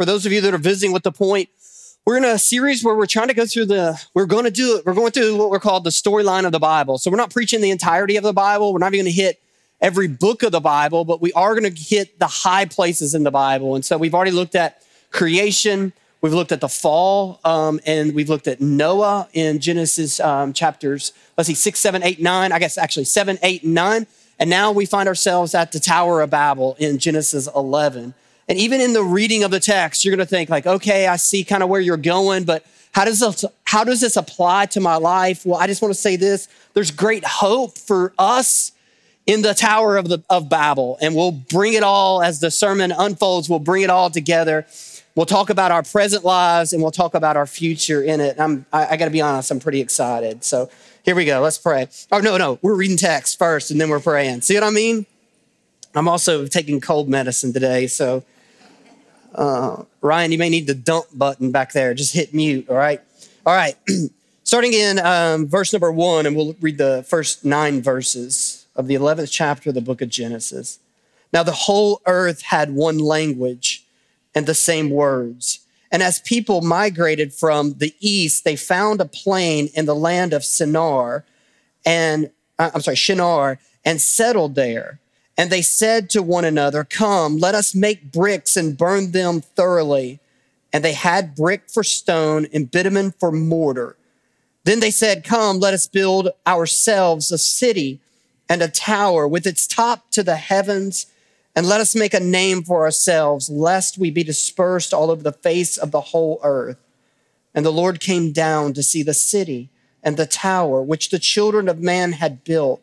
For those of you that are visiting with the point, we're in a series where we're trying to go through the, we're going to do it. We're going through what we're called the storyline of the Bible. So we're not preaching the entirety of the Bible. We're not even going to hit every book of the Bible, but we are going to hit the high places in the Bible. And so we've already looked at creation. We've looked at the fall, um, and we've looked at Noah in Genesis um, chapters, let's see, six, seven, eight, nine. I guess actually seven, eight, nine. And now we find ourselves at the Tower of Babel in Genesis 11. And even in the reading of the text, you're going to think like, okay, I see kind of where you're going, but how does this, how does this apply to my life? Well, I just want to say this: there's great hope for us in the Tower of the of Babel, and we'll bring it all as the sermon unfolds. We'll bring it all together We'll talk about our present lives and we'll talk about our future in it. I'm, I, I got to be honest, I'm pretty excited. So here we go. Let's pray. Oh, no, no, we're reading text first and then we're praying. See what I mean? I'm also taking cold medicine today. So, uh, Ryan, you may need the dump button back there. Just hit mute. All right. All right. Starting in um, verse number one, and we'll read the first nine verses of the 11th chapter of the book of Genesis. Now, the whole earth had one language and the same words. And as people migrated from the east, they found a plain in the land of Sinar and uh, I'm sorry, Shinar and settled there. And they said to one another, Come, let us make bricks and burn them thoroughly. And they had brick for stone and bitumen for mortar. Then they said, Come, let us build ourselves a city and a tower with its top to the heavens and let us make a name for ourselves, lest we be dispersed all over the face of the whole earth. And the Lord came down to see the city and the tower which the children of man had built.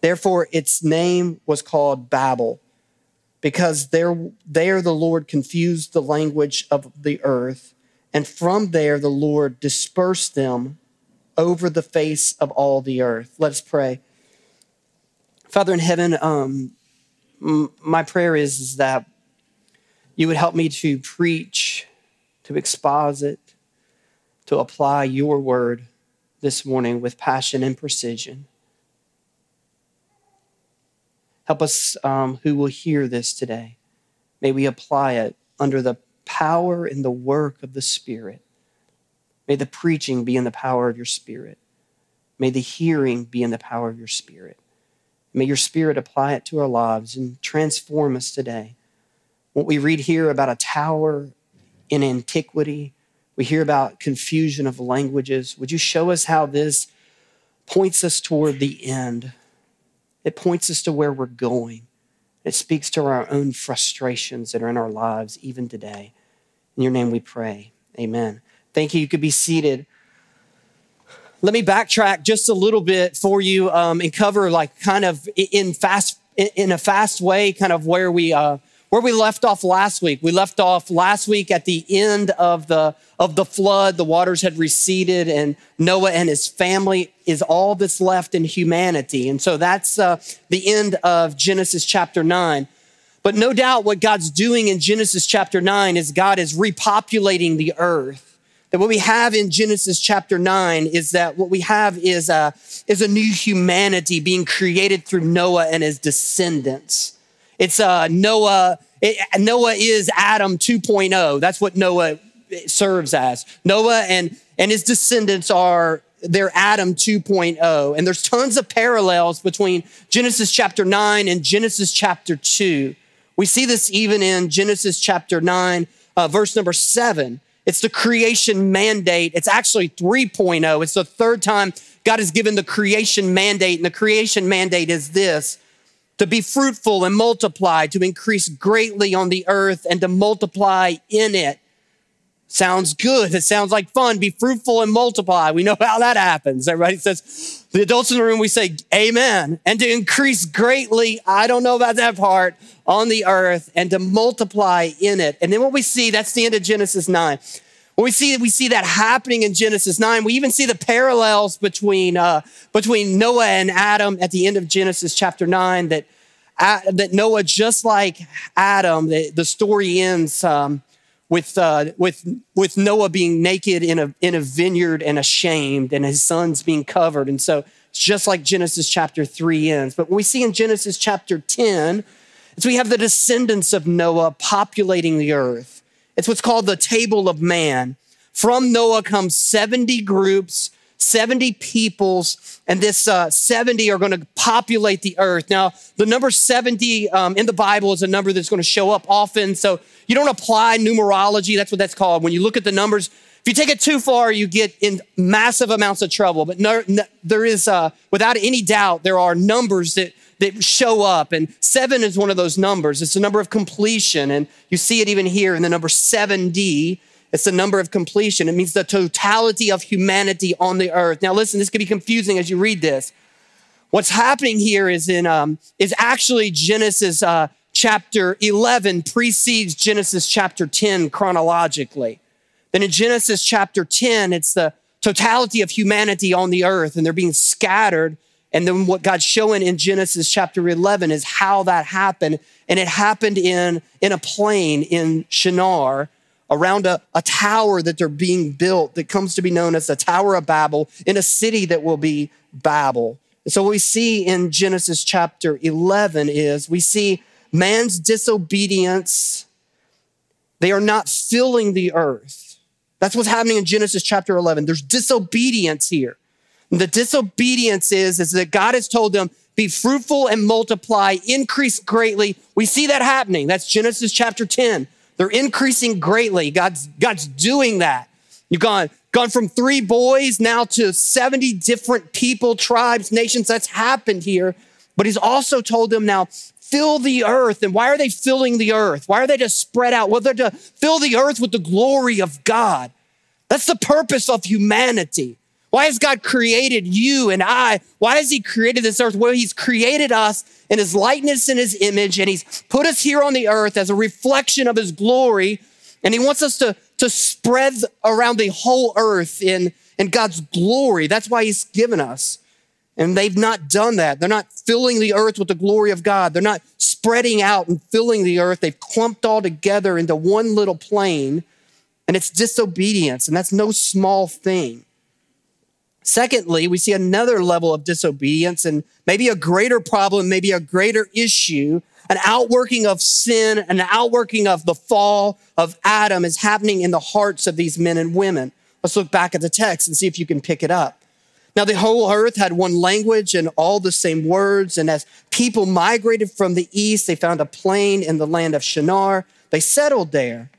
Therefore, its name was called Babel, because there, there the Lord confused the language of the earth, and from there the Lord dispersed them over the face of all the earth. Let us pray. Father in heaven, um, my prayer is, is that you would help me to preach, to exposit, to apply your word this morning with passion and precision. Help us um, who will hear this today. May we apply it under the power and the work of the Spirit. May the preaching be in the power of your Spirit. May the hearing be in the power of your Spirit. May your spirit apply it to our lives and transform us today. What we read here about a tower in antiquity, we hear about confusion of languages. Would you show us how this points us toward the end? It points us to where we're going. It speaks to our own frustrations that are in our lives even today. In your name we pray. Amen. Thank you. You could be seated let me backtrack just a little bit for you um, and cover like kind of in fast in a fast way kind of where we uh, where we left off last week. We left off last week at the end of the of the flood. The waters had receded and noah and his family is all that's left in humanity. And so that's uh, the end of genesis chapter 9 but no doubt what god's doing in genesis chapter 9 is god is repopulating the earth. That what we have in Genesis chapter 9 is that what we have is a, is a new humanity being created through Noah and his descendants. It's uh, Noah, it, Noah is Adam 2.0. That's what Noah serves as. Noah and, and his descendants are they're Adam 2.0. And there's tons of parallels between Genesis chapter 9 and Genesis chapter 2. We see this even in Genesis chapter 9, uh, verse number 7 it's the creation mandate. It's actually 3.0. It's the third time God has given the creation mandate. And the creation mandate is this to be fruitful and multiply, to increase greatly on the earth and to multiply in it. Sounds good. It sounds like fun. Be fruitful and multiply. We know how that happens. Everybody says, The adults in the room, we say amen. And to increase greatly, I don't know about that part, on the earth and to multiply in it. And then what we see, that's the end of Genesis 9. We see, we see that happening in Genesis 9, we even see the parallels between, uh, between Noah and Adam at the end of Genesis chapter 9 that, uh, that Noah, just like Adam, the, the story ends um, with, uh, with, with Noah being naked in a, in a vineyard and ashamed, and his sons being covered. And so it's just like Genesis chapter 3 ends. But what we see in Genesis chapter 10 is we have the descendants of Noah populating the earth. It's what's called the table of man. From Noah comes 70 groups 70 peoples, and this uh, 70 are going to populate the earth. Now, the number 70 um, in the Bible is a number that's going to show up often. So you don't apply numerology. That's what that's called. When you look at the numbers, if you take it too far, you get in massive amounts of trouble. But no, no, there is, uh, without any doubt, there are numbers that that show up. And seven is one of those numbers. It's a number of completion. And you see it even here in the number 7D it's the number of completion. It means the totality of humanity on the earth. Now, listen, this could be confusing as you read this. What's happening here is in um, is actually Genesis uh, chapter 11 precedes Genesis chapter 10 chronologically. Then in Genesis chapter 10, it's the totality of humanity on the earth, and they're being scattered. And then what God's showing in Genesis chapter 11 is how that happened. And it happened in, in a plain in Shinar around a, a tower that they're being built that comes to be known as the Tower of Babel in a city that will be Babel. And so what we see in Genesis chapter 11 is we see man's disobedience. They are not filling the earth. That's what's happening in Genesis chapter 11. There's disobedience here. The disobedience is, is that God has told them, be fruitful and multiply, increase greatly. We see that happening. That's Genesis chapter 10. They're increasing greatly. God's, God's doing that. You've gone, gone from three boys now to 70 different people, tribes, nations. That's happened here. But he's also told them now, fill the earth. And why are they filling the earth? Why are they to spread out? Well, they're to fill the earth with the glory of God. That's the purpose of humanity. Why has God created you and I? Why has He created this earth? Well, He's created us in His likeness and His image, and He's put us here on the earth as a reflection of His glory. And He wants us to, to spread around the whole earth in, in God's glory. That's why He's given us. And they've not done that. They're not filling the earth with the glory of God. They're not spreading out and filling the earth. They've clumped all together into one little plain, and it's disobedience, and that's no small thing. Secondly, we see another level of disobedience and maybe a greater problem, maybe a greater issue. An outworking of sin, an outworking of the fall of Adam is happening in the hearts of these men and women. Let's look back at the text and see if you can pick it up. Now, the whole earth had one language and all the same words. And as people migrated from the east, they found a plain in the land of Shinar. They settled there.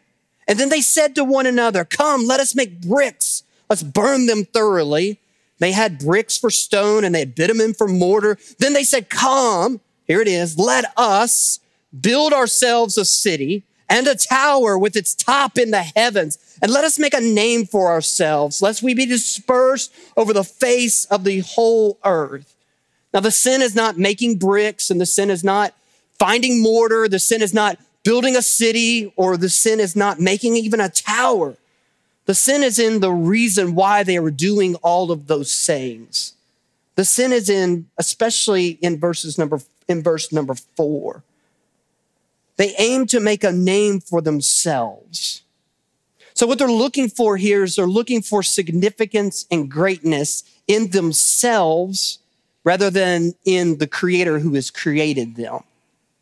And then they said to one another, Come, let us make bricks. Let's burn them thoroughly. They had bricks for stone and they had bitumen for mortar. Then they said, Come, here it is, let us build ourselves a city and a tower with its top in the heavens. And let us make a name for ourselves, lest we be dispersed over the face of the whole earth. Now, the sin is not making bricks, and the sin is not finding mortar, the sin is not building a city, or the sin is not making even a tower. The sin is in the reason why they were doing all of those sayings. The sin is in, especially in verses number in verse number four. They aim to make a name for themselves. So what they're looking for here is they're looking for significance and greatness in themselves rather than in the creator who has created them.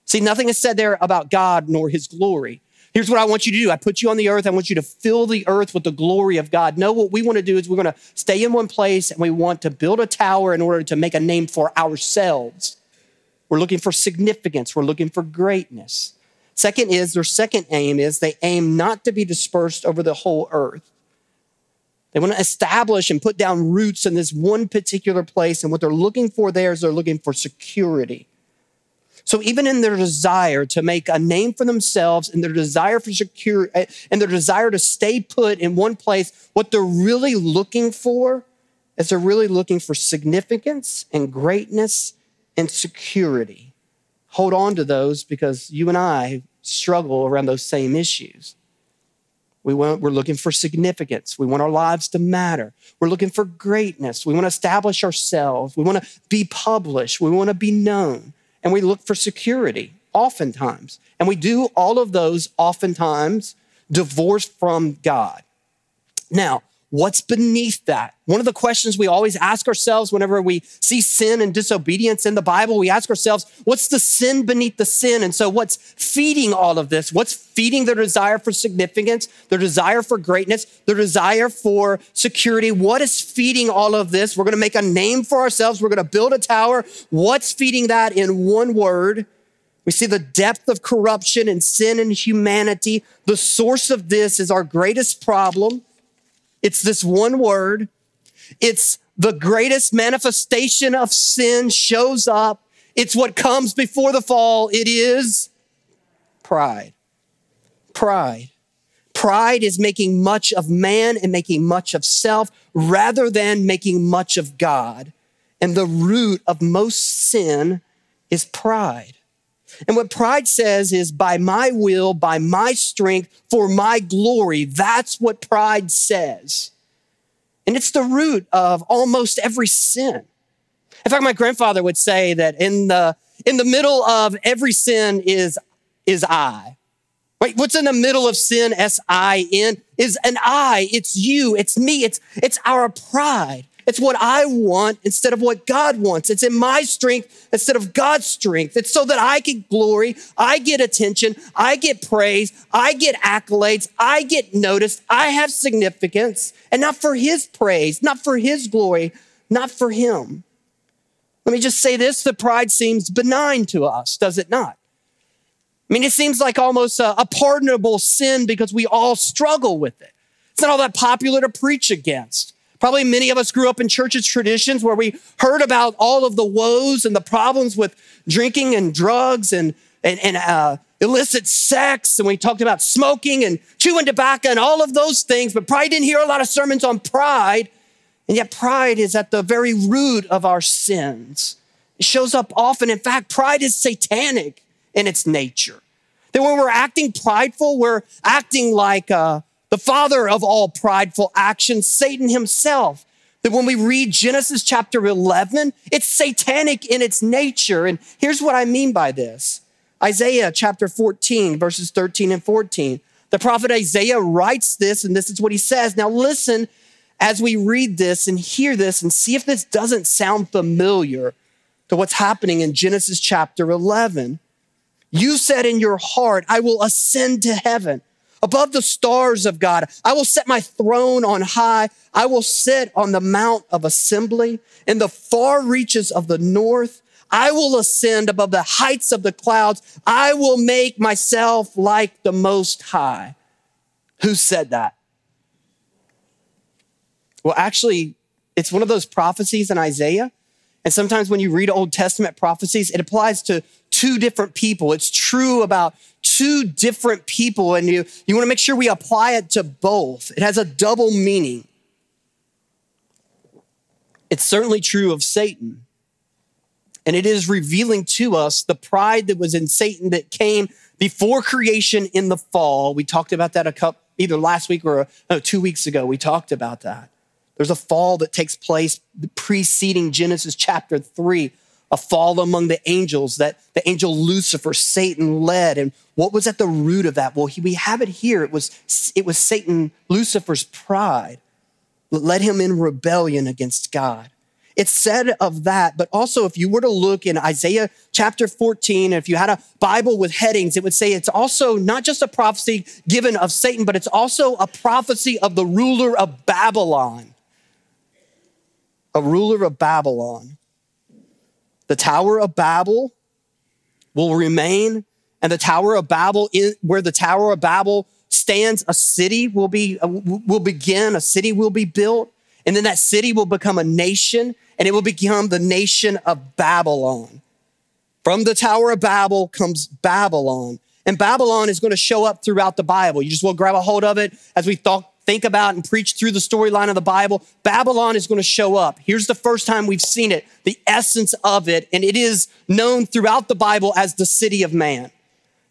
See, nothing is said there about God nor his glory. Here's what I want you to do. I put you on the earth. I want you to fill the earth with the glory of God. No, what we want to do is we're going to stay in one place and we want to build a tower in order to make a name for ourselves. We're looking for significance. We're looking for greatness. Second is their second aim is they aim not to be dispersed over the whole earth. They want to establish and put down roots in this one particular place. And what they're looking for there is they're looking for security. So even in their desire to make a name for themselves and their desire for secure eh, and their desire to stay put in one place, what they're really looking for is they're really looking for significance and greatness and security. Hold on to those because you and I struggle around those same issues. We want, we're looking for significance. We want our lives to matter. We're looking for greatness. We want to establish ourselves. We want to be published. We want to be known. And we look for security oftentimes. And we do all of those oftentimes divorced from God. Now, What's beneath that? One of the questions we always ask ourselves whenever we see sin and disobedience in the Bible, we ask ourselves, what's the sin beneath the sin? And so, what's feeding all of this? What's feeding their desire for significance, their desire for greatness, their desire for security? What is feeding all of this? We're going to make a name for ourselves. We're going to build a tower. What's feeding that in one word? We see the depth of corruption and sin in humanity. The source of this is our greatest problem. It's this one word. It's the greatest manifestation of sin shows up. It's what comes before the fall. It is pride. Pride. Pride is making much of man and making much of self rather than making much of God. And the root of most sin is pride. And what pride says is by my will, by my strength, for my glory. That's what pride says. And it's the root of almost every sin. In fact, my grandfather would say that in the, in the middle of every sin is, is I. Wait, what's in the middle of sin? S I N is an I. It's you. It's me. It's, it's our pride. It's what I want instead of what God wants. It's in my strength instead of God's strength. It's so that I get glory, I get attention, I get praise, I get accolades, I get noticed, I have significance, and not for His praise, not for His glory, not for Him. Let me just say this the pride seems benign to us, does it not? I mean, it seems like almost a, a pardonable sin because we all struggle with it. It's not all that popular to preach against. Probably many of us grew up in churches traditions where we heard about all of the woes and the problems with drinking and drugs and, and, and uh, illicit sex. And we talked about smoking and chewing tobacco and all of those things, but probably didn't hear a lot of sermons on pride. And yet, pride is at the very root of our sins. It shows up often. In fact, pride is satanic in its nature. That when we're acting prideful, we're acting like, uh, the father of all prideful actions, Satan himself. That when we read Genesis chapter 11, it's satanic in its nature. And here's what I mean by this Isaiah chapter 14, verses 13 and 14. The prophet Isaiah writes this, and this is what he says. Now, listen as we read this and hear this and see if this doesn't sound familiar to what's happening in Genesis chapter 11. You said in your heart, I will ascend to heaven above the stars of God. I will set my throne on high. I will sit on the mount of assembly in the far reaches of the north. I will ascend above the heights of the clouds. I will make myself like the most high. Who said that? Well, actually, it's one of those prophecies in Isaiah. And sometimes when you read Old Testament prophecies, it applies to two different people. It's true about two different people, and you, you want to make sure we apply it to both. It has a double meaning. It's certainly true of Satan. And it is revealing to us the pride that was in Satan that came before creation in the fall. We talked about that a couple, either last week or uh, no, two weeks ago. We talked about that. There's a fall that takes place preceding Genesis chapter three a fall among the angels that the angel Lucifer, Satan led. And what was at the root of that? Well, he, we have it here. It was, it was Satan, Lucifer's pride that led him in rebellion against God. It's said of that, but also if you were to look in Isaiah chapter 14, if you had a Bible with headings, it would say it's also not just a prophecy given of Satan, but it's also a prophecy of the ruler of Babylon. A ruler of Babylon. The Tower of Babel will remain, and the Tower of Babel, where the Tower of Babel stands, a city will be uh, will begin. A city will be built, and then that city will become a nation, and it will become the nation of Babylon. From the Tower of Babel comes Babylon, and Babylon is going to show up throughout the Bible. You just will grab a hold of it as we talk think about and preach through the storyline of the Bible, Babylon is going to show up. Here's the first time we've seen it, the essence of it, and it is known throughout the Bible as the city of man.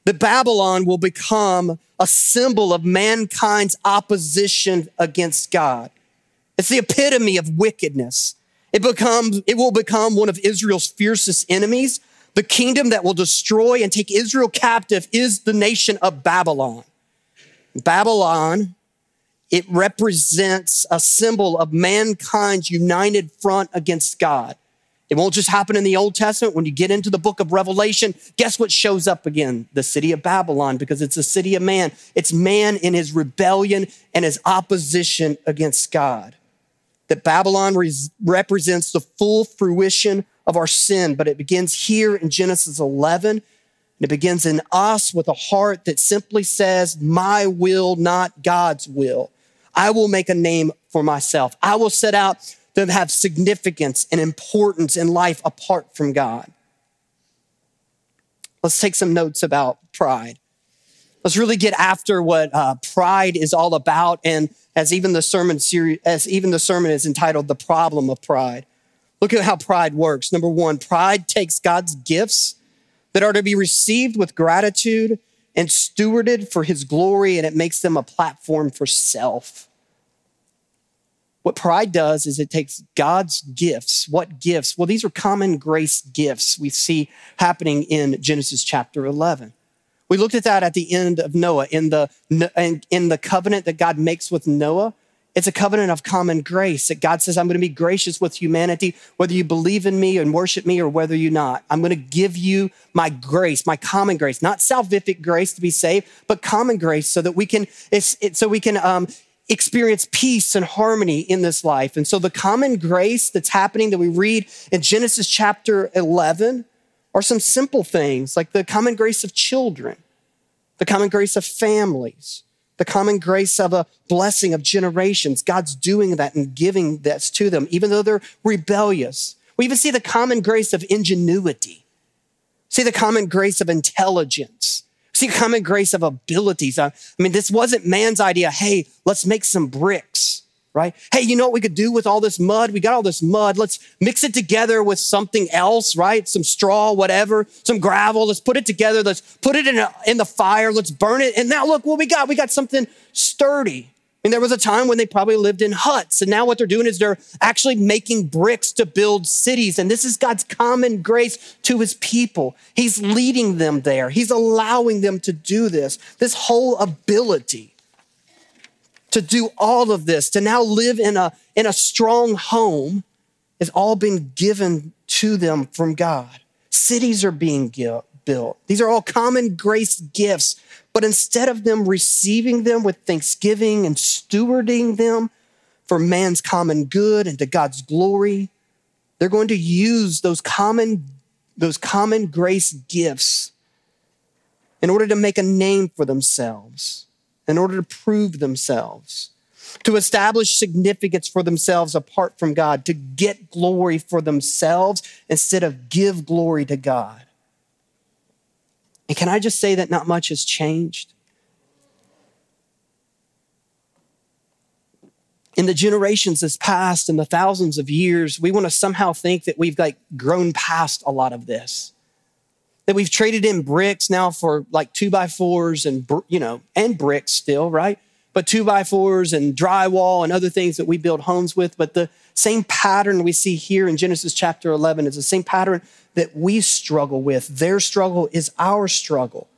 That Babylon will become a symbol of mankind's opposition against God. It's the epitome of wickedness. It becomes, it will become one of Israel's fiercest enemies. The kingdom that will destroy and take Israel captive is the nation of Babylon. Babylon, it represents a symbol of mankind's united front against God. It won't just happen in the Old Testament. When you get into the book of Revelation, guess what shows up again? The city of Babylon, because it's a city of man. It's man in his rebellion and his opposition against God. That Babylon represents the full fruition of our sin, but it begins here in Genesis 11. And it begins in us with a heart that simply says, My will, not God's will. I will make a name for myself. I will set out to have significance and importance in life apart from God. Let's take some notes about pride. Let's really get after what uh, pride is all about, and as even the sermon series, as even the sermon is entitled "The Problem of Pride." Look at how pride works. Number one, pride takes God's gifts that are to be received with gratitude and stewarded for His glory, and it makes them a platform for self. What pride does is it takes God's gifts. What gifts? Well, these are common grace gifts we see happening in Genesis chapter 11. We looked at that at the end of Noah in the, in the covenant that God makes with Noah. It's a covenant of common grace that God says, I'm going to be gracious with humanity, whether you believe in me and worship me or whether you not. I'm going to give you my grace, my common grace, not salvific grace to be saved, but common grace so that we can, so we can um, experience peace and harmony in this life. And so the common grace that's happening that we read in Genesis chapter 11 are some simple things like the common grace of children, the common grace of families, the common grace of a blessing of generations. God's doing that and giving this to them, even though they're rebellious. We even see the common grace of ingenuity, see the common grace of intelligence See, common grace of abilities. I mean, this wasn't man's idea. Hey, let's make some bricks, right? Hey, you know what we could do with all this mud? We got all this mud. Let's mix it together with something else, right? Some straw, whatever, some gravel. Let's put it together. Let's put it in, a, in the fire. Let's burn it. And now look what we got. We got something sturdy. Mean, there was a time when they probably lived in huts. And now what they're doing is they're actually making bricks to build cities. And this is God's common grace to his people. He's leading them there, He's allowing them to do this. This whole ability to do all of this, to now live in a, in a strong home, has all been given to them from God. Cities are being built. These are all common grace gifts but instead of them receiving them with thanksgiving and stewarding them for man's common good and to God's glory, they're going to use those common, those common grace gifts in order to make a name for themselves, in order to prove themselves, to establish significance for themselves apart from God, to get glory for themselves instead of give glory to God. Can I just say that not much has changed? In the generations that's passed and the thousands of years, we want to somehow think that we've like grown past a lot of this. That we've traded in bricks now for like two by fours and, you know, and bricks still, right? But two by fours and drywall and other things that we build homes with. But the same pattern we see here in Genesis chapter 11 is the same pattern that we struggle with. Their struggle is our struggle.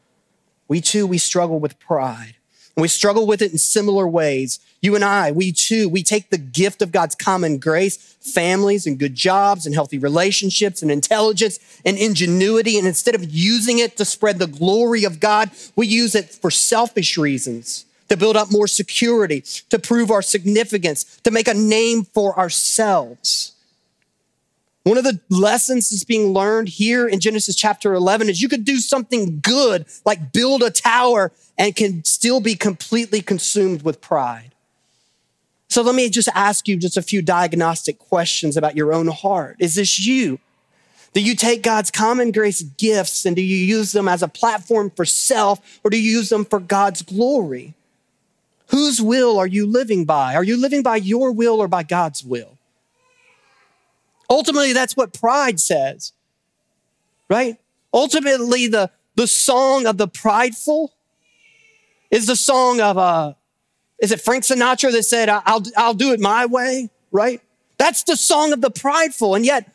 We too, we struggle with pride. We struggle with it in similar ways. You and I, we too, we take the gift of God's common grace, families and good jobs and healthy relationships and intelligence and ingenuity. And instead of using it to spread the glory of God, we use it for selfish reasons to build up more security, to prove our significance, to make a name for ourselves. One of the lessons that's being learned here in Genesis chapter 11 is you could do something good, like build a tower, and can still be completely consumed with pride. So let me just ask you just a few diagnostic questions about your own heart. Is this you? Do you take God's common grace gifts and do you use them as a platform for self or do you use them for God's glory? Whose will are you living by? Are you living by your will or by God's will? Ultimately, that's what pride says, right? Ultimately, the, the song of the prideful is the song of, uh, is it Frank Sinatra that said, I'll, I'll do it my way, right? That's the song of the prideful. And yet,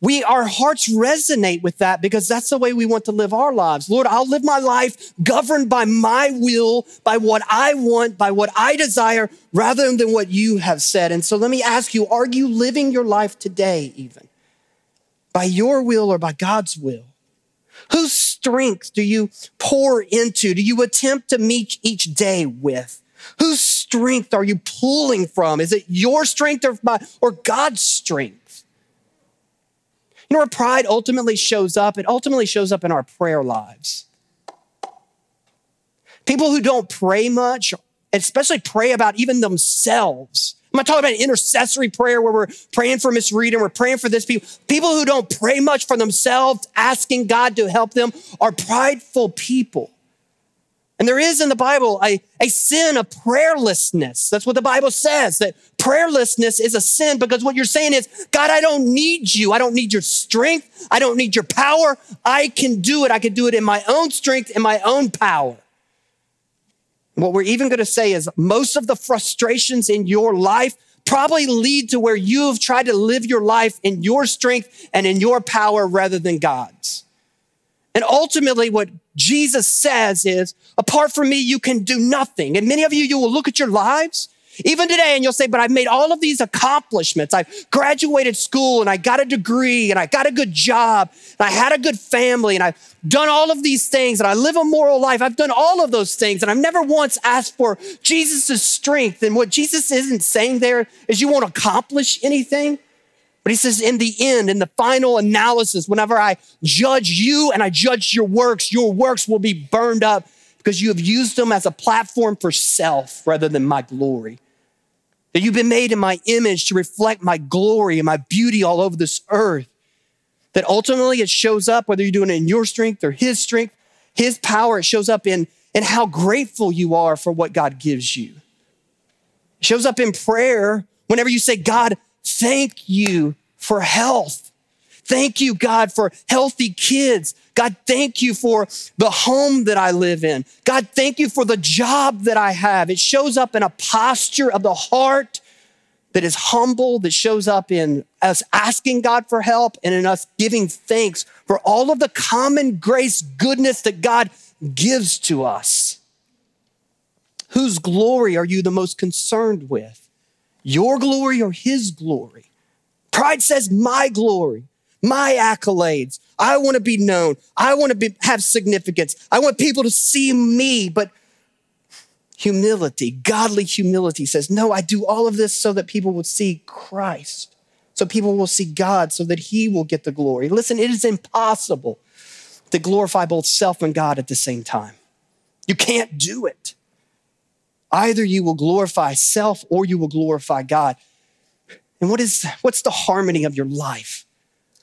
we, our hearts resonate with that because that's the way we want to live our lives. Lord, I'll live my life governed by my will, by what I want, by what I desire, rather than what you have said. And so let me ask you, are you living your life today even by your will or by God's will? Whose strength do you pour into? Do you attempt to meet each day with? Whose strength are you pulling from? Is it your strength or, or God's strength? You know where pride ultimately shows up? It ultimately shows up in our prayer lives. People who don't pray much, especially pray about even themselves. I'm not talking about intercessory prayer where we're praying for and we're praying for this people. People who don't pray much for themselves, asking God to help them, are prideful people. And there is in the Bible a, a sin of prayerlessness. That's what the Bible says, that prayerlessness is a sin because what you're saying is, God, I don't need you. I don't need your strength. I don't need your power. I can do it. I can do it in my own strength and my own power. what we're even going to say is most of the frustrations in your life probably lead to where you have tried to live your life in your strength and in your power rather than God's. And ultimately, what Jesus says is, apart from me, you can do nothing. And many of you, you will look at your lives, even today, and you'll say, but I've made all of these accomplishments. I've graduated school and I got a degree and I got a good job and I had a good family and I've done all of these things and I live a moral life. I've done all of those things and I've never once asked for Jesus' strength. And what Jesus isn't saying there is you won't accomplish anything. But he says, in the end, in the final analysis, whenever I judge you and I judge your works, your works will be burned up because you have used them as a platform for self rather than my glory. That you've been made in my image to reflect my glory and my beauty all over this earth. That ultimately it shows up, whether you're doing it in your strength or his strength, his power, it shows up in, in how grateful you are for what God gives you. It shows up in prayer whenever you say, God, Thank you for health. Thank you, God, for healthy kids. God, thank you for the home that I live in. God, thank you for the job that I have. It shows up in a posture of the heart that is humble, that shows up in us asking God for help and in us giving thanks for all of the common grace, goodness that God gives to us. Whose glory are you the most concerned with? Your glory or his glory? Pride says, my glory, my accolades. I want to be known. I want to be, have significance. I want people to see me. But humility, godly humility says, no, I do all of this so that people will see Christ, so people will see God, so that he will get the glory. Listen, it is impossible to glorify both self and God at the same time. You can't do it. Either you will glorify self or you will glorify God. And what is what's the harmony of your life?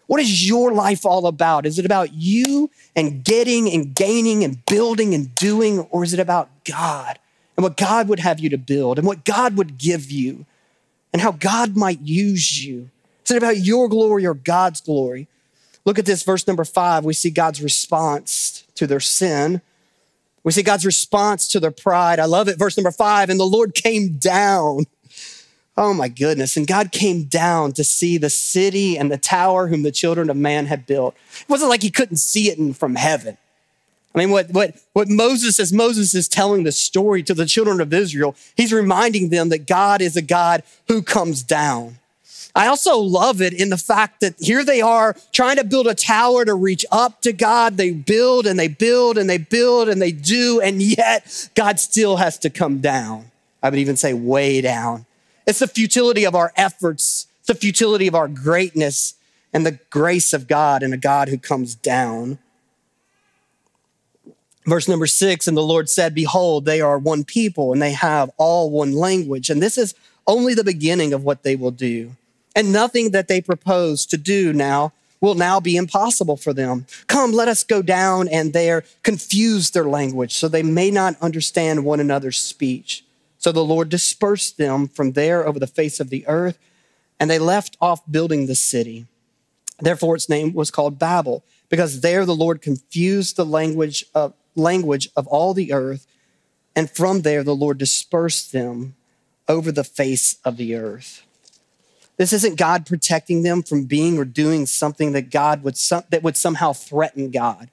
What is your life all about? Is it about you and getting and gaining and building and doing, or is it about God and what God would have you to build and what God would give you and how God might use you? Is it about your glory or God's glory? Look at this, verse number five. We see God's response to their sin. We see God's response to their pride. I love it. Verse number five, and the Lord came down. Oh my goodness. And God came down to see the city and the tower whom the children of man had built. It wasn't like he couldn't see it from heaven. I mean, what, what, what Moses, as Moses is telling the story to the children of Israel, he's reminding them that God is a God who comes down. I also love it in the fact that here they are trying to build a tower to reach up to God. They build and they build and they build and they do, and yet God still has to come down. I would even say way down. It's the futility of our efforts, the futility of our greatness and the grace of God and a God who comes down. Verse number six, and the Lord said, Behold, they are one people and they have all one language. And this is only the beginning of what they will do and nothing that they propose to do now will now be impossible for them. Come, let us go down and there confuse their language so they may not understand one another's speech. So the Lord dispersed them from there over the face of the earth, and they left off building the city. Therefore, its name was called Babel, because there the Lord confused the language of, language of all the earth, and from there the Lord dispersed them over the face of the earth. This isn't God protecting them from being or doing something that God would that would somehow threaten God.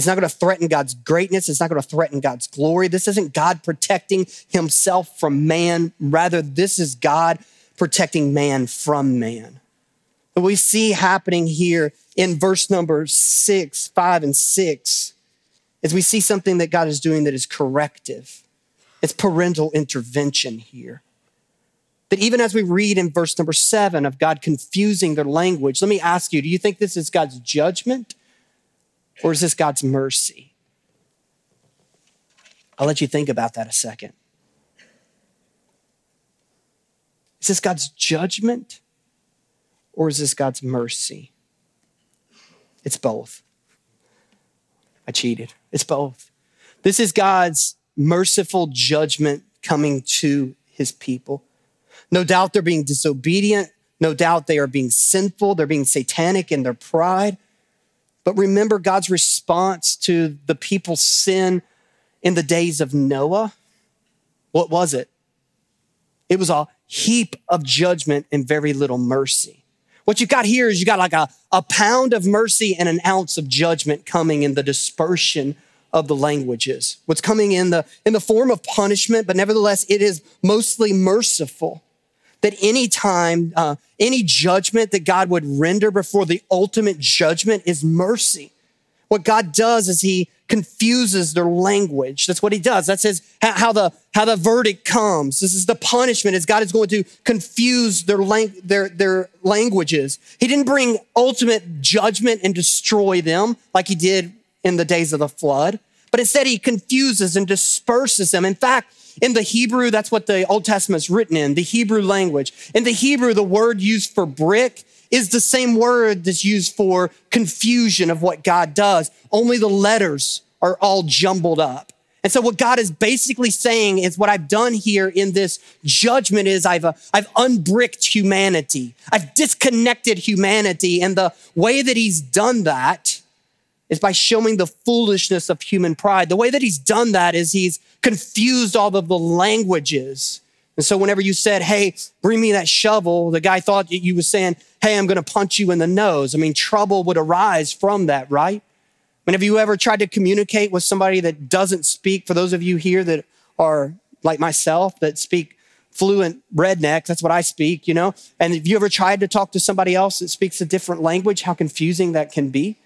It's not going to threaten God's greatness. It's not going to threaten God's glory. This isn't God protecting himself from man. Rather, this is God protecting man from man. What we see happening here in verse number six, five, and six is we see something that God is doing that is corrective. It's parental intervention here. That even as we read in verse number seven of God confusing their language, let me ask you do you think this is God's judgment or is this God's mercy? I'll let you think about that a second. Is this God's judgment or is this God's mercy? It's both. I cheated. It's both. This is God's merciful judgment coming to his people. No doubt they're being disobedient. No doubt they are being sinful. They're being satanic in their pride. But remember God's response to the people's sin in the days of Noah? What was it? It was a heap of judgment and very little mercy. What you got here is you got like a, a pound of mercy and an ounce of judgment coming in the dispersion of the languages. What's coming in the, in the form of punishment, but nevertheless, it is mostly merciful that any time, uh, any judgment that God would render before the ultimate judgment is mercy. What God does is he confuses their language. That's what he does. That's his, how the, how the verdict comes. This is the punishment is God is going to confuse their, lang- their, their languages. He didn't bring ultimate judgment and destroy them like he did in the days of the flood, but instead he confuses and disperses them. In fact, in the Hebrew, that's what the Old Testament is written in, the Hebrew language. In the Hebrew, the word used for brick is the same word that's used for confusion of what God does. Only the letters are all jumbled up. And so what God is basically saying is what I've done here in this judgment is I've, uh, I've unbricked humanity. I've disconnected humanity. And the way that he's done that is by showing the foolishness of human pride. The way that he's done that is he's confused all of the languages. And so whenever you said, Hey, bring me that shovel, the guy thought that you was saying, Hey, I'm going to punch you in the nose. I mean, trouble would arise from that, right? I mean, have you ever tried to communicate with somebody that doesn't speak? For those of you here that are like myself, that speak fluent redneck, that's what I speak, you know? And have you ever tried to talk to somebody else that speaks a different language? How confusing that can be.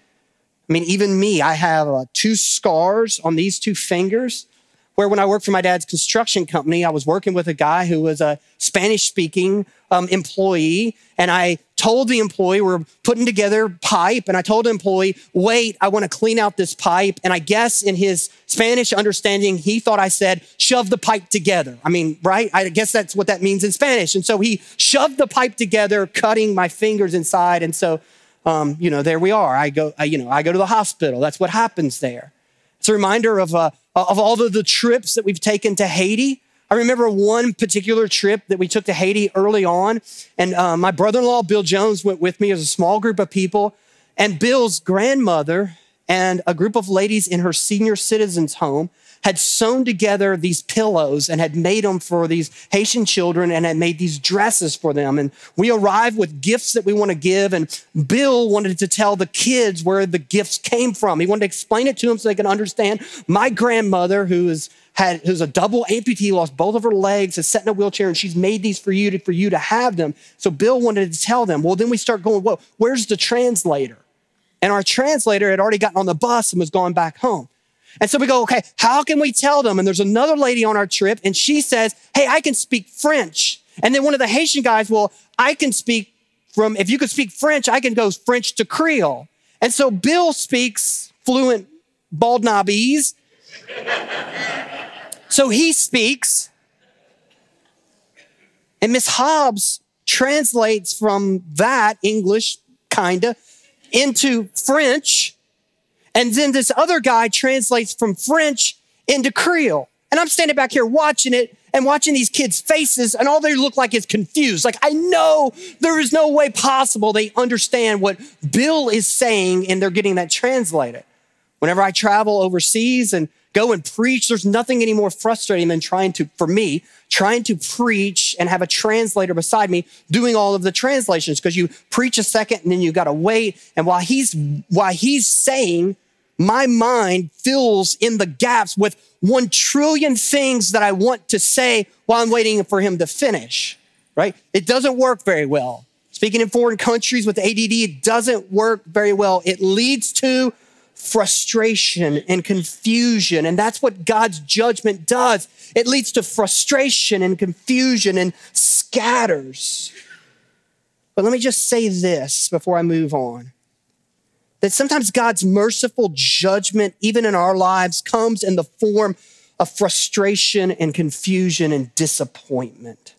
I mean, even me, I have uh, two scars on these two fingers where when I worked for my dad's construction company, I was working with a guy who was a Spanish speaking um, employee. And I told the employee, we're putting together pipe. And I told the employee, wait, I want to clean out this pipe. And I guess in his Spanish understanding, he thought I said, shove the pipe together. I mean, right? I guess that's what that means in Spanish. And so he shoved the pipe together, cutting my fingers inside. And so um, you know, there we are. I go, I, you know, I go to the hospital. That's what happens there. It's a reminder of, uh, of all of the trips that we've taken to Haiti. I remember one particular trip that we took to Haiti early on, and uh, my brother-in-law Bill Jones went with me as a small group of people, and Bill's grandmother and a group of ladies in her senior citizens home had sewn together these pillows and had made them for these Haitian children and had made these dresses for them. And we arrived with gifts that we want to give. And Bill wanted to tell the kids where the gifts came from. He wanted to explain it to them so they can understand. My grandmother, who is had who's a double amputee, lost both of her legs, is set in a wheelchair, and she's made these for you to, for you to have them. So Bill wanted to tell them. Well, then we start going, well, where's the translator? And our translator had already gotten on the bus and was going back home. And so we go, okay, how can we tell them? And there's another lady on our trip and she says, hey, I can speak French. And then one of the Haitian guys, well, I can speak from, if you could speak French, I can go French to Creole. And so Bill speaks fluent Baldnobese. so he speaks. And Miss Hobbs translates from that English, kinda, into French. And then this other guy translates from French into Creole. And I'm standing back here watching it and watching these kids' faces, and all they look like is confused. Like, I know there is no way possible they understand what Bill is saying, and they're getting that translated. Whenever I travel overseas and go and preach, there's nothing any more frustrating than trying to, for me, trying to preach and have a translator beside me doing all of the translations because you preach a second and then you got to wait. And while he's, while he's saying, my mind fills in the gaps with one trillion things that I want to say while I'm waiting for him to finish, right? It doesn't work very well. Speaking in foreign countries with ADD, it doesn't work very well. It leads to frustration and confusion. And that's what God's judgment does. It leads to frustration and confusion and scatters. But let me just say this before I move on that sometimes God's merciful judgment, even in our lives, comes in the form of frustration and confusion and disappointment.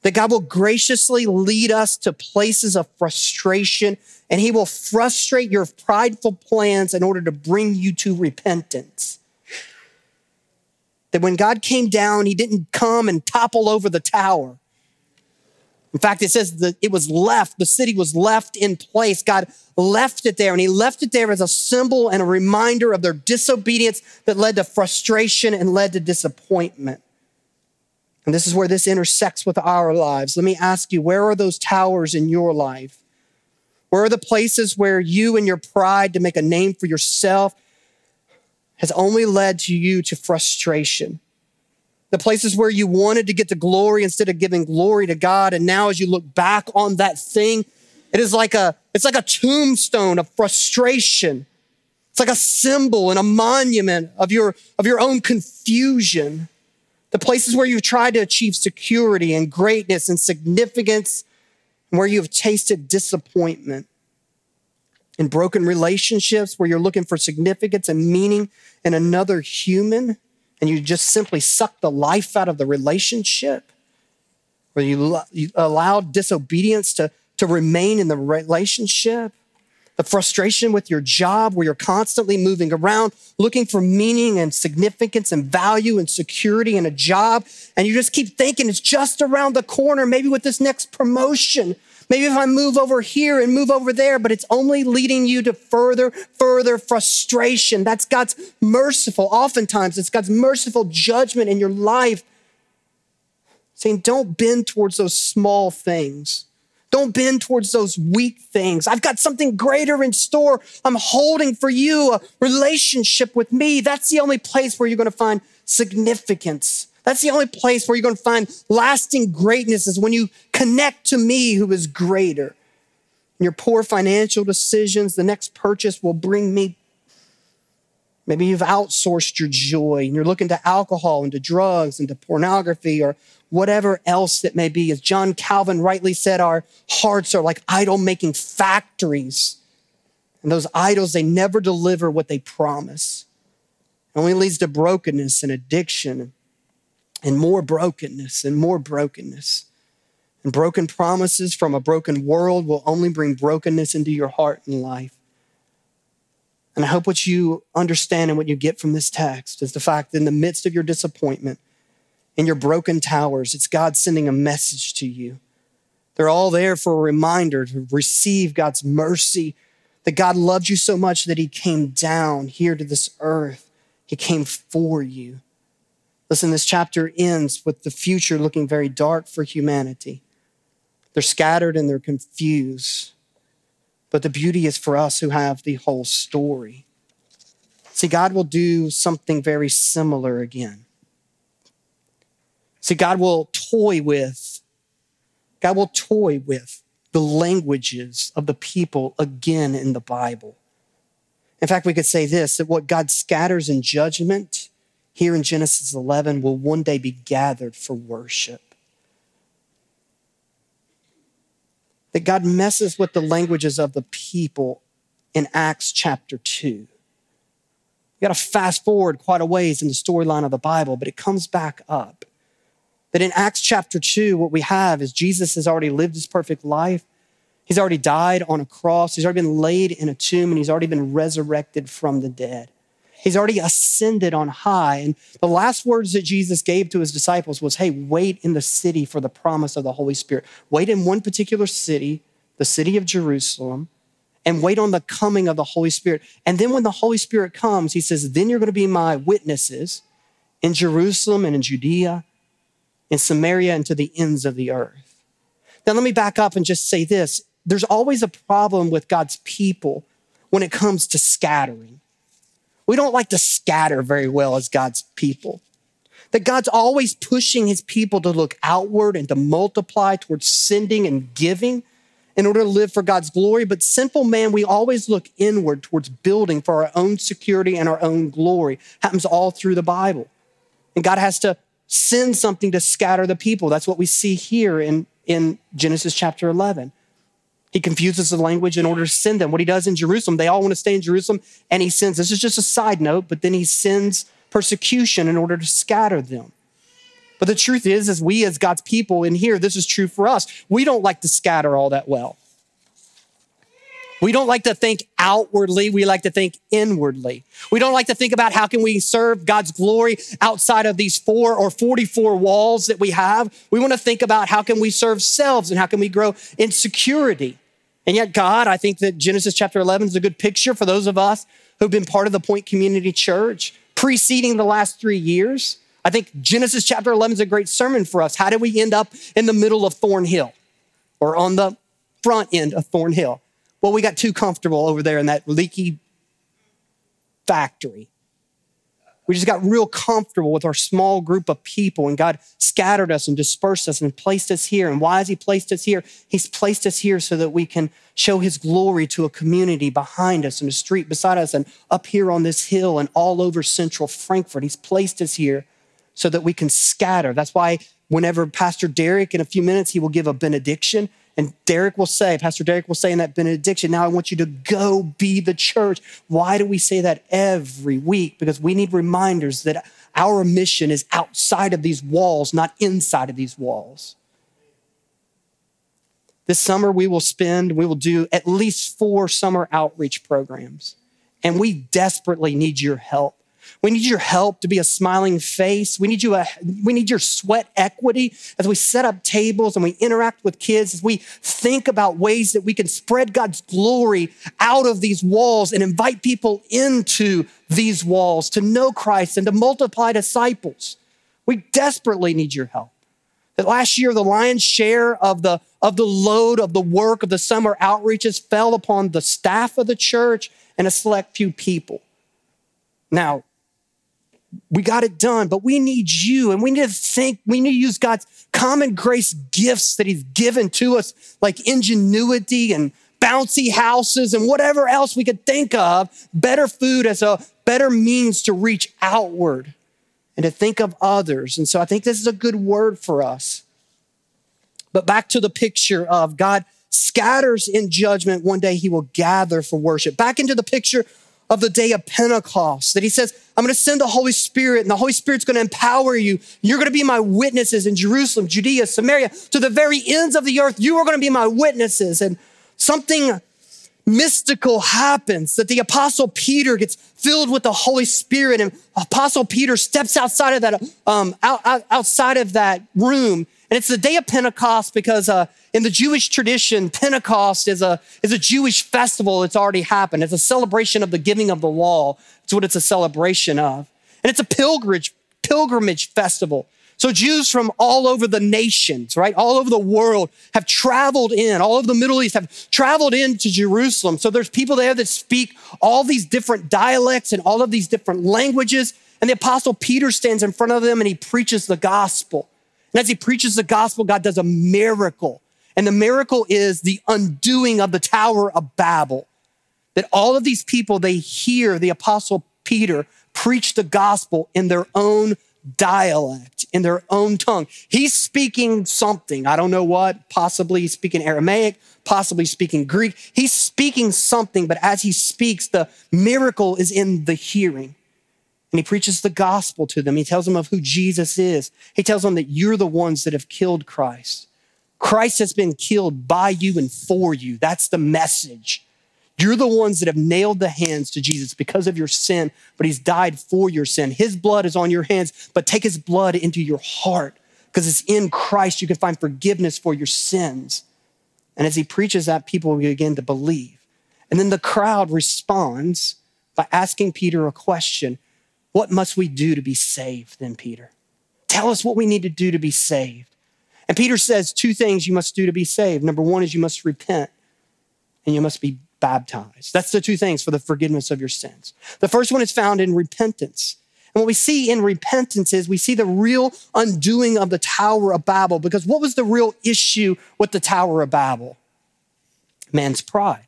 That God will graciously lead us to places of frustration and he will frustrate your prideful plans in order to bring you to repentance. That when God came down, he didn't come and topple over the tower. In fact, it says that it was left, the city was left in place. God left it there, and He left it there as a symbol and a reminder of their disobedience that led to frustration and led to disappointment. And this is where this intersects with our lives. Let me ask you, where are those towers in your life? Where are the places where you and your pride to make a name for yourself has only led to you to frustration? The places where you wanted to get to glory instead of giving glory to God. And now as you look back on that thing, it is like a, it's like a tombstone of frustration. It's like a symbol and a monument of your, of your own confusion. The places where you've tried to achieve security and greatness and significance where you have tasted disappointment, in broken relationships where you're looking for significance and meaning in another human, and you just simply suck the life out of the relationship, where you, you allow disobedience to, to remain in the relationship the frustration with your job where you're constantly moving around, looking for meaning and significance and value and security in a job. And you just keep thinking it's just around the corner, maybe with this next promotion. Maybe if I move over here and move over there, but it's only leading you to further, further frustration. That's God's merciful, oftentimes, it's God's merciful judgment in your life. Saying, don't bend towards those small things. Don't bend towards those weak things. I've got something greater in store. I'm holding for you a relationship with me. That's the only place where you're going to find significance. That's the only place where you're going to find lasting greatness is when you connect to me who is greater. In your poor financial decisions, the next purchase will bring me. Maybe you've outsourced your joy and you're looking to alcohol and to drugs and to pornography or whatever else it may be. As John Calvin rightly said, our hearts are like idol making factories. And those idols, they never deliver what they promise. It only leads to brokenness and addiction and more brokenness and more brokenness. And broken promises from a broken world will only bring brokenness into your heart and life. And I hope what you understand and what you get from this text is the fact that in the midst of your disappointment, in your broken towers. It's God sending a message to you. They're all there for a reminder to receive God's mercy, that God loved you so much that he came down here to this earth. He came for you. Listen, this chapter ends with the future looking very dark for humanity. They're scattered and they're confused. But the beauty is for us who have the whole story. See, God will do something very similar again. See, God will toy with, God will toy with the languages of the people again in the Bible. In fact, we could say this that what God scatters in judgment here in Genesis 11 will one day be gathered for worship. That God messes with the languages of the people in Acts chapter 2. You got to fast forward quite a ways in the storyline of the Bible, but it comes back up. That in Acts chapter 2, what we have is Jesus has already lived his perfect life. He's already died on a cross. He's already been laid in a tomb and he's already been resurrected from the dead. He's already ascended on high. And the last words that Jesus gave to his disciples was, Hey, wait in the city for the promise of the Holy Spirit. Wait in one particular city, the city of Jerusalem, and wait on the coming of the Holy Spirit. And then when the Holy Spirit comes, he says, Then you're going to be my witnesses in Jerusalem and in Judea, in Samaria, and to the ends of the earth. Now, let me back up and just say this there's always a problem with God's people when it comes to scattering. We don't like to scatter very well as God's people. That God's always pushing his people to look outward and to multiply towards sending and giving in order to live for God's glory. But sinful man, we always look inward towards building for our own security and our own glory. Happens all through the Bible. And God has to send something to scatter the people. That's what we see here in, in Genesis chapter 11. He confuses the language in order to send them. What he does in Jerusalem, they all want to stay in Jerusalem, and he sends, this is just a side note, but then he sends persecution in order to scatter them. But the truth is, as we as God's people in here, this is true for us. We don't like to scatter all that well. We don't like to think outwardly. We like to think inwardly. We don't like to think about how can we serve God's glory outside of these four or 44 walls that we have. We want to think about how can we serve selves and how can we grow in security. And yet, God, I think that Genesis chapter 11 is a good picture for those of us who've been part of the Point Community Church preceding the last three years. I think Genesis chapter 11 is a great sermon for us. How did we end up in the middle of Thornhill or on the front end of Thornhill? Well, we got too comfortable over there in that leaky factory. We just got real comfortable with our small group of people, and God scattered us and dispersed us and placed us here. And why has He placed us here? He's placed us here so that we can show His glory to a community behind us and a street beside us and up here on this hill and all over central Frankfort. He's placed us here so that we can scatter. That's why whenever Pastor Derek, in a few minutes, he will give a benediction. And Derek will say, Pastor Derek will say in that benediction, now I want you to go be the church. Why do we say that every week? Because we need reminders that our mission is outside of these walls, not inside of these walls. This summer, we will spend, we will do at least four summer outreach programs. And we desperately need your help. We need your help to be a smiling face. We need you, a, uh, we need your sweat equity as we set up tables and we interact with kids, as we think about ways that we can spread God's glory out of these walls and invite people into these walls to know Christ and to multiply disciples. We desperately need your help. That last year, the lion's share of the, of the load of the work of the summer outreaches fell upon the staff of the church and a select few people. Now, we got it done, but we need you and we need to think, we need to use God's common grace gifts that He's given to us, like ingenuity and bouncy houses and whatever else we could think of, better food as a better means to reach outward and to think of others. And so I think this is a good word for us. But back to the picture of God scatters in judgment, one day he will gather for worship. Back into the picture of the day of Pentecost, that he says, I'm going to send the Holy Spirit, and the Holy Spirit's going to empower you. You're going to be my witnesses in Jerusalem, Judea, Samaria, to the very ends of the earth. You are going to be my witnesses. And something mystical happens that the apostle Peter gets filled with the Holy Spirit, and apostle Peter steps outside of that, um, out, out, outside of that room and it's the day of Pentecost because uh, in the Jewish tradition, Pentecost is a, is a Jewish festival. It's already happened. It's a celebration of the giving of the law. It's what it's a celebration of. And it's a pilgrimage, pilgrimage festival. So Jews from all over the nations, right, all over the world have traveled in, all over the Middle East have traveled into Jerusalem. So there's people there that speak all these different dialects and all of these different languages. And the apostle Peter stands in front of them and he preaches the gospel. And as he preaches the gospel, God does a miracle. And the miracle is the undoing of the Tower of Babel. That all of these people, they hear the apostle Peter preach the gospel in their own dialect, in their own tongue. He's speaking something. I don't know what, possibly speaking Aramaic, possibly speaking Greek. He's speaking something, but as he speaks, the miracle is in the hearing. And he preaches the gospel to them. He tells them of who Jesus is. He tells them that you're the ones that have killed Christ. Christ has been killed by you and for you. That's the message. You're the ones that have nailed the hands to Jesus because of your sin, but he's died for your sin. His blood is on your hands, but take his blood into your heart because it's in Christ you can find forgiveness for your sins. And as he preaches that, people begin to believe. And then the crowd responds by asking Peter a question What must we do to be saved, then, Peter? Tell us what we need to do to be saved. And Peter says two things you must do to be saved. Number one is you must repent and you must be baptized. That's the two things for the forgiveness of your sins. The first one is found in repentance. And what we see in repentance is we see the real undoing of the Tower of Babel. Because what was the real issue with the Tower of Babel? Man's pride.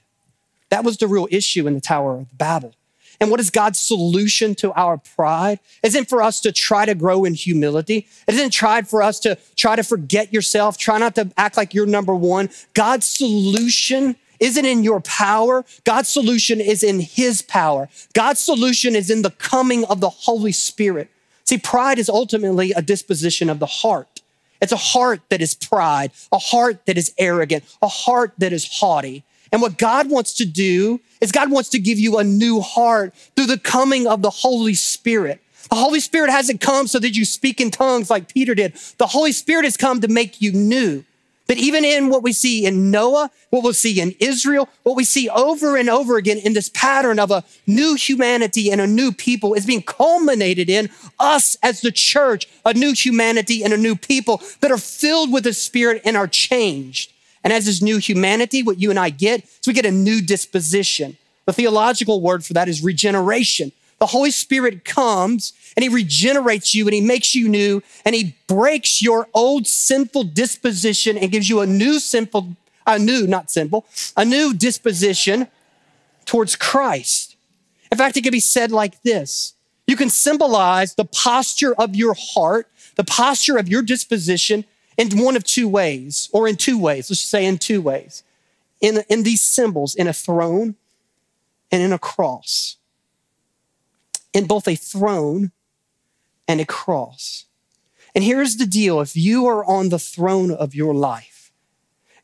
That was the real issue in the Tower of Babel. And what is God's solution to our pride? It isn't for us to try to grow in humility. It isn't tried for us to try to forget yourself, try not to act like you're number one. God's solution isn't in your power. God's solution is in his power. God's solution is in the coming of the Holy Spirit. See, pride is ultimately a disposition of the heart. It's a heart that is pride, a heart that is arrogant, a heart that is haughty. And what God wants to do is God wants to give you a new heart through the coming of the Holy Spirit. The Holy Spirit hasn't come so that you speak in tongues like Peter did. The Holy Spirit has come to make you new. That even in what we see in Noah, what we'll see in Israel, what we see over and over again in this pattern of a new humanity and a new people is being culminated in us as the church, a new humanity and a new people that are filled with the Spirit and are changed. And as this new humanity, what you and I get is we get a new disposition. The theological word for that is regeneration. The Holy Spirit comes and he regenerates you and he makes you new and he breaks your old sinful disposition and gives you a new sinful, a new, not sinful, a new disposition towards Christ. In fact, it can be said like this. You can symbolize the posture of your heart, the posture of your disposition in one of two ways, or in two ways. Let's just say in two ways. In, in these symbols, in a throne and in a cross. In both a throne and a cross. And here's the deal if you are on the throne of your life,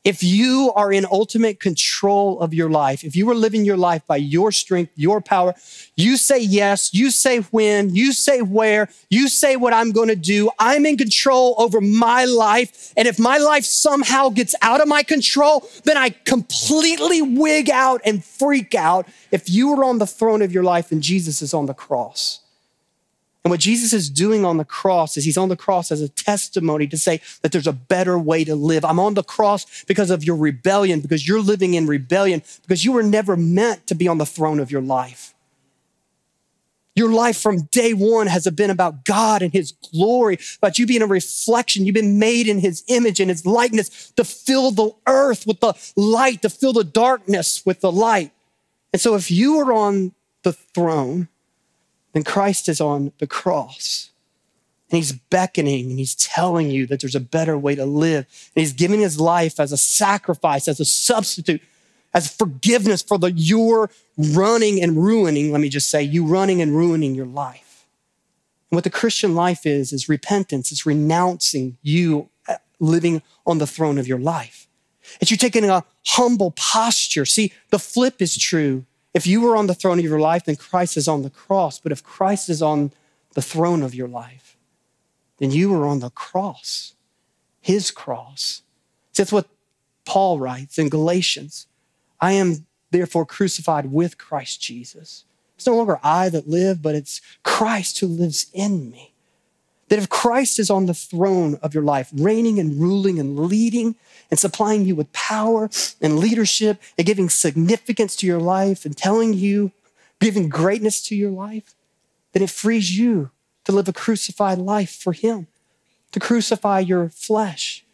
if you are in ultimate control of your life, if you are living your life by your strength, your power, you say yes, you say when, you say where, you say what I'm going to do. I'm in control over my life. And if my life somehow gets out of my control, then I completely wig out and freak out. If you are on the throne of your life and Jesus is on the cross. And what Jesus is doing on the cross is he's on the cross as a testimony to say that there's a better way to live. I'm on the cross because of your rebellion, because you're living in rebellion, because you were never meant to be on the throne of your life. Your life from day one has been about God and His glory, about you being a reflection. You've been made in His image and His likeness to fill the earth with the light, to fill the darkness with the light. And so if you are on the throne, then Christ is on the cross. And he's beckoning and he's telling you that there's a better way to live. And he's giving his life as a sacrifice, as a substitute, as forgiveness for the your running and ruining, let me just say, you running and ruining your life. And what the Christian life is, is repentance. It's renouncing you uh, living on the throne of your life. It's you taking a humble posture. See, the flip is true if you were on the throne of your life, then Christ is on the cross. But if Christ is on the throne of your life, then you were on the cross, his cross. See, that's what Paul writes in Galatians. I am therefore crucified with Christ Jesus. It's no longer I that live, but it's Christ who lives in me. That if Christ is on the throne of your life, reigning and ruling and leading and supplying you with power and leadership and giving significance to your life and telling you, giving greatness to your life, then it frees you to live a crucified life for Him, to crucify your flesh,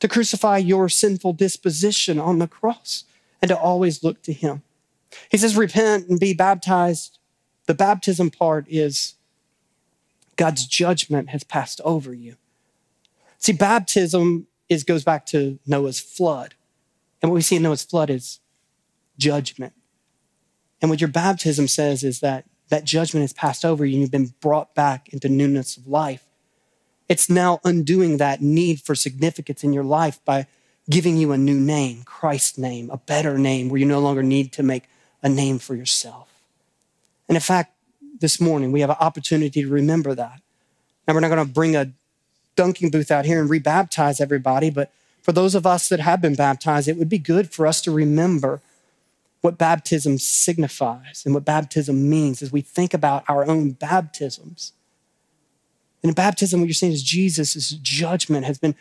to crucify your sinful disposition on the cross, and to always look to Him. He says, repent and be baptized. The baptism part is God's judgment has passed over you. See, baptism is goes back to Noah's flood. And what we see in Noah's flood is judgment. And what your baptism says is that that judgment has passed over you and you've been brought back into newness of life. It's now undoing that need for significance in your life by giving you a new name, Christ's name, a better name where you no longer need to make a name for yourself. And in fact, this morning we have an opportunity to remember that. Now, we're not going to bring a dunking booth out here and rebaptize everybody, but for those of us that have been baptized, it would be good for us to remember what baptism signifies and what baptism means as we think about our own baptisms. And in baptism, what you're saying is Jesus' judgment has been,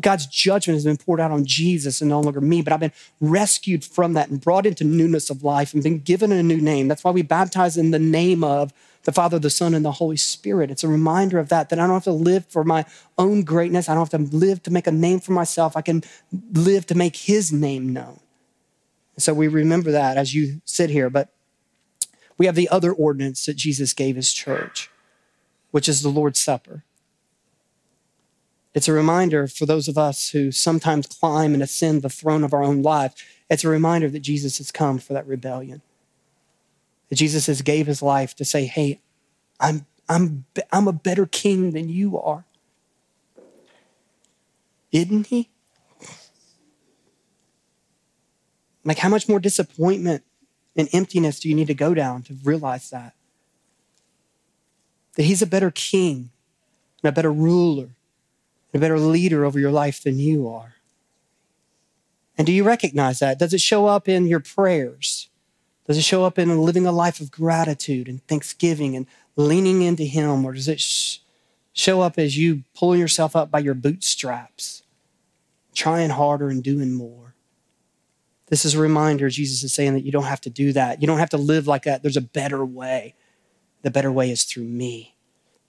God's judgment has been poured out on Jesus and no longer me, but I've been rescued from that and brought into newness of life and been given a new name. That's why we baptize in the name of the Father, the Son, and the Holy Spirit. It's a reminder of that, that I don't have to live for my own greatness. I don't have to live to make a name for myself. I can live to make His name known. And so we remember that as you sit here. But we have the other ordinance that Jesus gave His church which is the Lord's Supper. It's a reminder for those of us who sometimes climb and ascend the throne of our own life. It's a reminder that Jesus has come for that rebellion. That Jesus has gave his life to say, "Hey, I'm I'm I'm a better king than you are." Isn't he? Like how much more disappointment and emptiness do you need to go down to realize that? That he's a better king and a better ruler and a better leader over your life than you are. And do you recognize that? Does it show up in your prayers? Does it show up in living a life of gratitude and thanksgiving and leaning into Him? Or does it sh- show up as you pulling yourself up by your bootstraps, trying harder and doing more? This is a reminder Jesus is saying that you don't have to do that. You don't have to live like that. There's a better way. The better way is through me,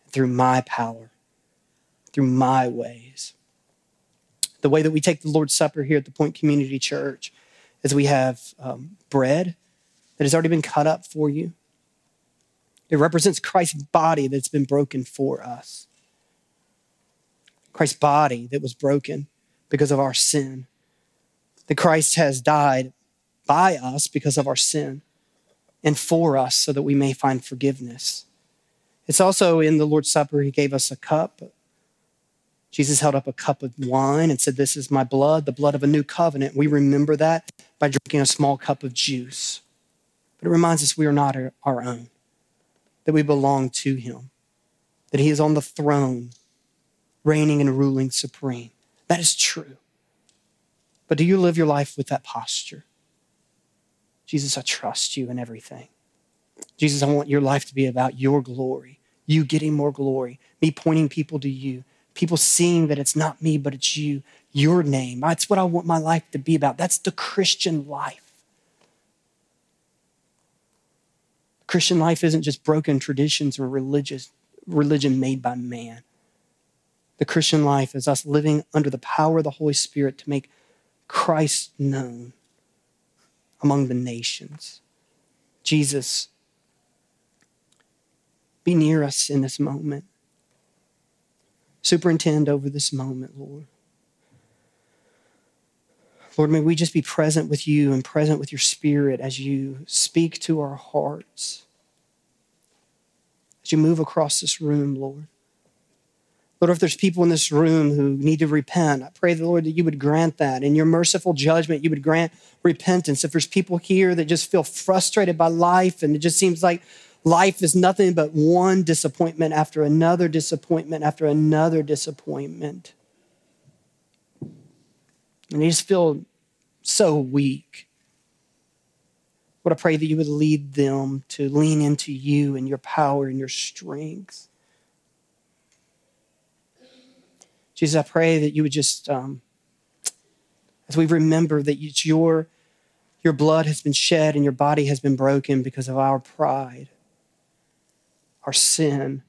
through my power, through my ways. The way that we take the Lord's Supper here at the Point Community Church is we have um, bread that has already been cut up for you. It represents Christ's body that's been broken for us. Christ's body that was broken because of our sin. That Christ has died by us because of our sin and for us so that we may find forgiveness. It's also in the Lord's Supper, he gave us a cup. Jesus held up a cup of wine and said, This is my blood, the blood of a new covenant. We remember that by drinking a small cup of juice. But it reminds us we are not our own, that we belong to him, that he is on the throne, reigning and ruling supreme. That is true. But do you live your life with that posture? Jesus, I trust you in everything. Jesus, I want your life to be about your glory, you getting more glory, me pointing people to you, people seeing that it's not me, but it's you, your name. That's what I want my life to be about. That's the Christian life. Christian life isn't just broken traditions or religious religion made by man. The Christian life is us living under the power of the Holy Spirit to make Christ known among the nations. Jesus, be near us in this moment. Superintend over this moment, Lord. Lord, may we just be present with you and present with your spirit as you speak to our hearts. As you move across this room, Lord. Lord, if there's people in this room who need to repent, I pray, the Lord, that you would grant that. In your merciful judgment, you would grant repentance. If there's people here that just feel frustrated by life and it just seems like life is nothing but one disappointment after another disappointment after another disappointment, and they just feel so weak. Lord, I pray that you would lead them to lean into you and your power and your strength. Jesus, I pray that you would just, um, as we remember that it's your, your blood has been shed and your body has been broken because of our pride, our sin.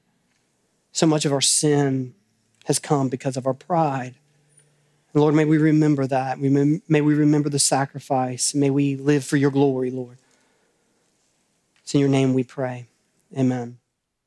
So much of our sin has come because of our pride. And Lord, may we remember that. May we remember the sacrifice. May we live for your glory, Lord. It's in your name we pray. Amen.